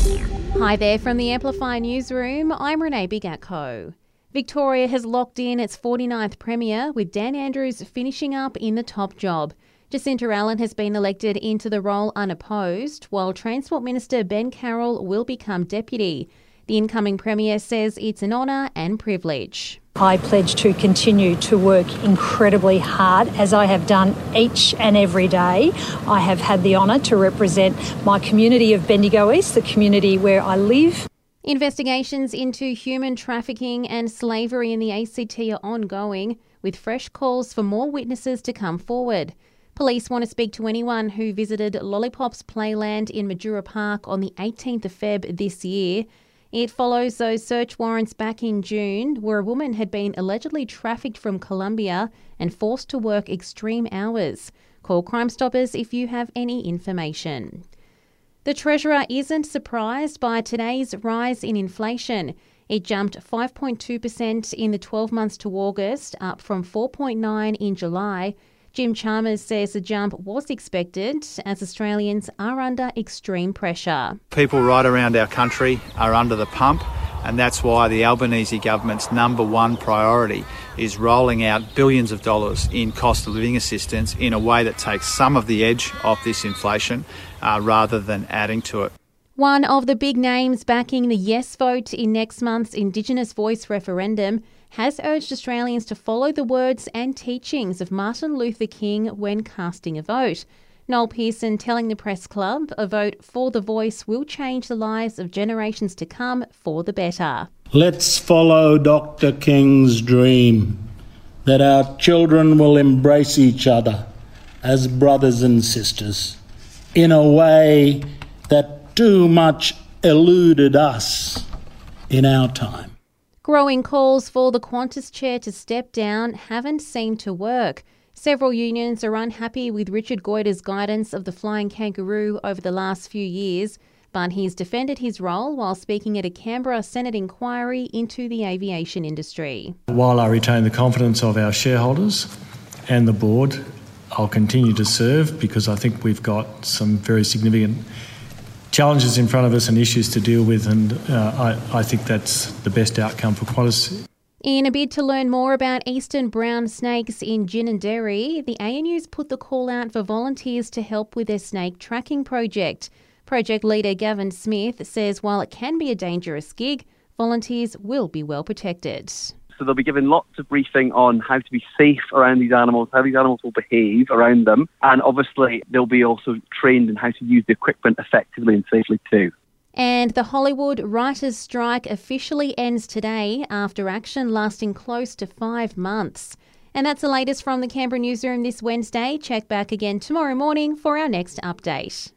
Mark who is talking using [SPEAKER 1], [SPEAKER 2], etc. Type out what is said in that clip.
[SPEAKER 1] Hi there from the Amplify Newsroom. I'm Renee Bigatko. Victoria has locked in its 49th Premier, with Dan Andrews finishing up in the top job. Jacinta Allan has been elected into the role unopposed, while Transport Minister Ben Carroll will become Deputy. The incoming Premier says it's an honour and privilege.
[SPEAKER 2] I pledge to continue to work incredibly hard as I have done each and every day. I have had the honour to represent my community of Bendigo East, the community where I live.
[SPEAKER 1] Investigations into human trafficking and slavery in the ACT are ongoing, with fresh calls for more witnesses to come forward. Police want to speak to anyone who visited Lollipops Playland in Majura Park on the 18th of Feb this year. It follows those search warrants back in June, where a woman had been allegedly trafficked from Colombia and forced to work extreme hours. Call Crime Stoppers if you have any information. The Treasurer isn't surprised by today's rise in inflation. It jumped 5.2% in the 12 months to August, up from 4.9 in July. Jim Chalmers says the jump was expected as Australians are under extreme pressure.
[SPEAKER 3] People right around our country are under the pump, and that's why the Albanese government's number one priority is rolling out billions of dollars in cost of living assistance in a way that takes some of the edge off this inflation uh, rather than adding to it.
[SPEAKER 1] One of the big names backing the yes vote in next month's Indigenous voice referendum has urged Australians to follow the words and teachings of Martin Luther King when casting a vote. Noel Pearson telling the Press Club a vote for the voice will change the lives of generations to come for the better.
[SPEAKER 4] Let's follow Dr. King's dream that our children will embrace each other as brothers and sisters in a way that too much eluded us in our time.
[SPEAKER 1] Growing calls for the Qantas chair to step down haven't seemed to work. Several unions are unhappy with Richard Goyder's guidance of the flying kangaroo over the last few years, but he's defended his role while speaking at a Canberra Senate inquiry into the aviation industry.
[SPEAKER 5] While I retain the confidence of our shareholders and the board, I'll continue to serve because I think we've got some very significant challenges in front of us and issues to deal with, and uh, I, I think that's the best outcome for Qantas.
[SPEAKER 1] In a bid to learn more about eastern brown snakes in Ginninderry, the ANU's put the call out for volunteers to help with their snake tracking project. Project leader Gavin Smith says while it can be a dangerous gig, volunteers will be well protected.
[SPEAKER 6] So they'll be given lots of briefing on how to be safe around these animals, how these animals will behave around them, and obviously they'll be also trained in how to use the equipment effectively and safely too.
[SPEAKER 1] And the Hollywood writers' strike officially ends today after action lasting close to five months. And that's the latest from the Canberra newsroom this Wednesday. Check back again tomorrow morning for our next update.